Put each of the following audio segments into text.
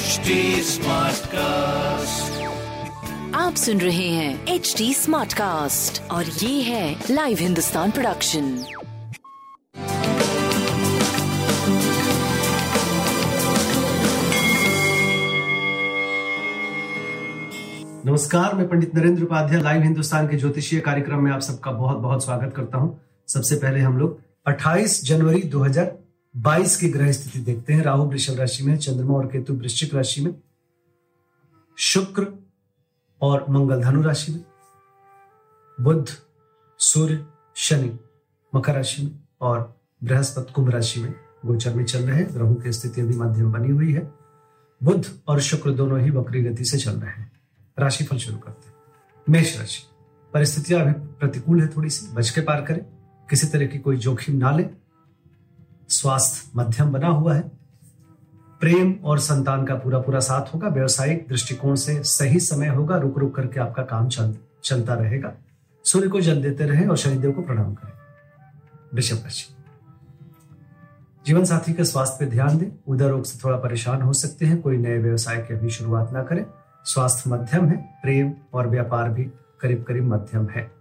HD Smartcast. आप सुन रहे हैं एच डी स्मार्ट कास्ट और ये है लाइव हिंदुस्तान प्रोडक्शन नमस्कार मैं पंडित नरेंद्र उपाध्याय लाइव हिंदुस्तान के ज्योतिषीय कार्यक्रम में आप सबका बहुत बहुत स्वागत करता हूँ सबसे पहले हम लोग 28 जनवरी 2022 की ग्रह स्थिति देखते हैं, राहु वृषभ राशि में, चंद्रमा और केतु वृश्चिक राशि में, शुक्र और मंगल धनु राशि में, बुध, सूर्य, शनि मकर राशि में और बृहस्पति कुंभ राशि में गोचर में चल रहे हैं। ग्रहों की स्थिति अभी मध्यम बनी हुई है। बुध और शुक्र दोनों ही वक्री गति से चल रहे हैं। राशिफल शुरू करते हैं। मेष राशि, परिस्थितियाँ अभी प्रतिकूल है थोड़ी सी, बच के पार करें। किसी तरह की कोई जोखिम ना ले। स्वास्थ्य मध्यम बना हुआ है। प्रेम और संतान का पूरा पूरा साथ होगा। व्यवसायिक दृष्टिकोण से सही समय होगा। रुक रुक करके आपका काम चल, चलता रहेगा। सूर्य को जल देते रहे और शनिदेव को प्रणाम करें। वृषभ राशि। जीवन साथी के स्वास्थ्य पर ध्यान दें। उदर रोग से थोड़ा परेशान हो सकते हैं। कोई नए व्यवसाय की अभी शुरुआत ना करें। स्वास्थ्य मध्यम है। प्रेम और व्यापार भी करीब करीब मध्यम है।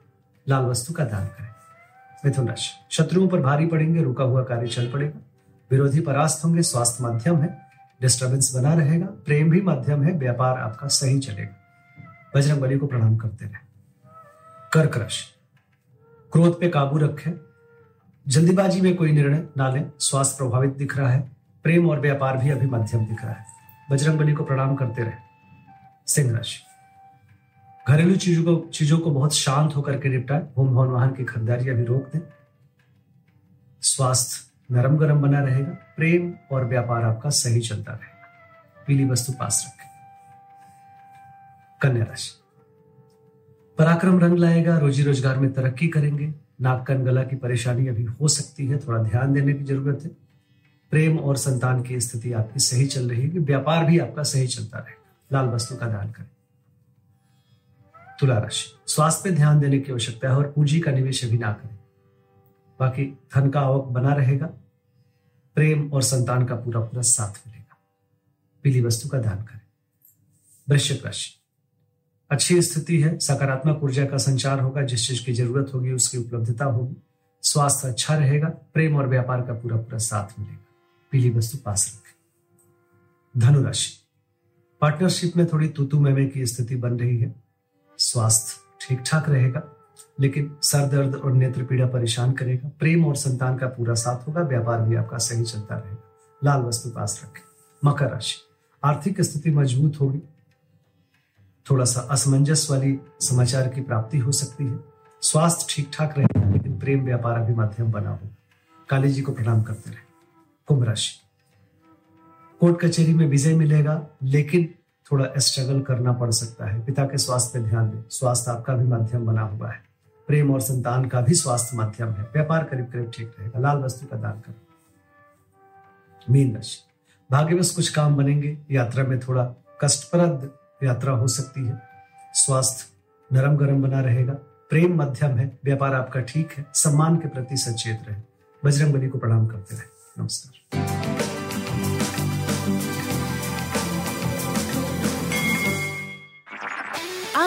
लाल वस्तु का दान करें। मिथुन राशि शत्रुओं पर भारी पड़ेंगे, रुका हुआ कार्य चल पड़ेगा। विरोधी परास्त होंगे, स्वास्थ्य मध्यम है डिस्टर्बेंस बना रहेगा, प्रेम भी मध्यम है, व्यापार आपका सही चलेगा। बजरंग बली को प्रणाम करते रहे। कर्क राशि क्रोध पे काबू रखें। जल्दीबाजी में कोई निर्णय ना लें। स्वास्थ्य प्रभावित दिख रहा है। प्रेम और व्यापार भी अभी मध्यम दिख रहा है। बजरंग बली को प्रणाम करते रहे। सिंह राशि घरेलू चीज़ों को चीज़ों को बहुत शांत होकर के निपटाए। होम भवन वाहन की खरीदारी अभी रोक दें। स्वास्थ्य नरम गरम बना रहेगा। प्रेम और व्यापार आपका सही चलता रहेगा। पीली वस्तु पास रखें। कन्या राशि। पराक्रम रंग लाएगा रोजी रोज़गार में तरक्की करेंगे। नाक कन गला की परेशानी अभी हो सकती है, थोड़ा ध्यान देने की ज़रूरत है। प्रेम और संतान की स्थिति आपकी सही चल रही है, व्यापार भी आपका सही चलता रहेगा। लाल वस्तु का दान करें। तुला राशि स्वास्थ्य पे ध्यान देने की आवश्यकता है और पूंजी का निवेश अभी ना करें। बाकी धन का आवक बना रहेगा। प्रेम और संतान का पूरा पूरा साथ मिलेगा। पीली वस्तु का दान करें। वृश्चिक राशि। अच्छी स्थिति है। सकारात्मक ऊर्जा का संचार होगा। जिस चीज़ की ज़रूरत होगी, उसकी उपलब्धता होगी। स्वास्थ्य अच्छा रहेगा। प्रेम और व्यापार का पूरा पूरा साथ मिलेगा। पीली वस्तु पास रखें। धनुराशि। पार्टनरशिप में थोड़ी तूतू मेमे की स्थिति बन रही है। स्वास्थ्य ठीक ठाक रहेगा, लेकिन सर दर्द और नेत्र पीड़ा परेशान करेगा, प्रेम और संतान का पूरा साथ होगा, व्यापार भी आपका सही चलता रहेगा। लाल वस्तु पास रखें। मकर राशि। आर्थिक स्थिति मज़बूत होगी। थोड़ा सा असमंजस वाली समाचार की प्राप्ति हो सकती है। स्वास्थ्य ठीक ठाक रहेगा, लेकिन प्रेम, व्यापार अभी मध्यम बना होगा। काली जी को प्रणाम करते रहे। कुंभ राशि। कोर्ट कचहरी में विजय मिलेगा, लेकिन थोड़ा स्ट्रगल करना पड़ सकता है। पिता के स्वास्थ्य पे ध्यान दें। स्वास्थ्य आपका भी मध्यम बना हुआ है। प्रेम और संतान का भी स्वास्थ्य मध्यम है। व्यापार करीब करीब ठीक रहेगा। लाल वस्तु का दान करें। मीन राशि। भाग्यवश कुछ काम बनेंगे। यात्रा में थोड़ा कष्टप्रद यात्रा हो सकती है। स्वास्थ्य नरम गरम बना रहेगा। प्रेम मध्यम है। व्यापार आपका ठीक है। सम्मान के प्रति सचेत रहे। बजरंग बली को प्रणाम करते रहे। नमस्कार।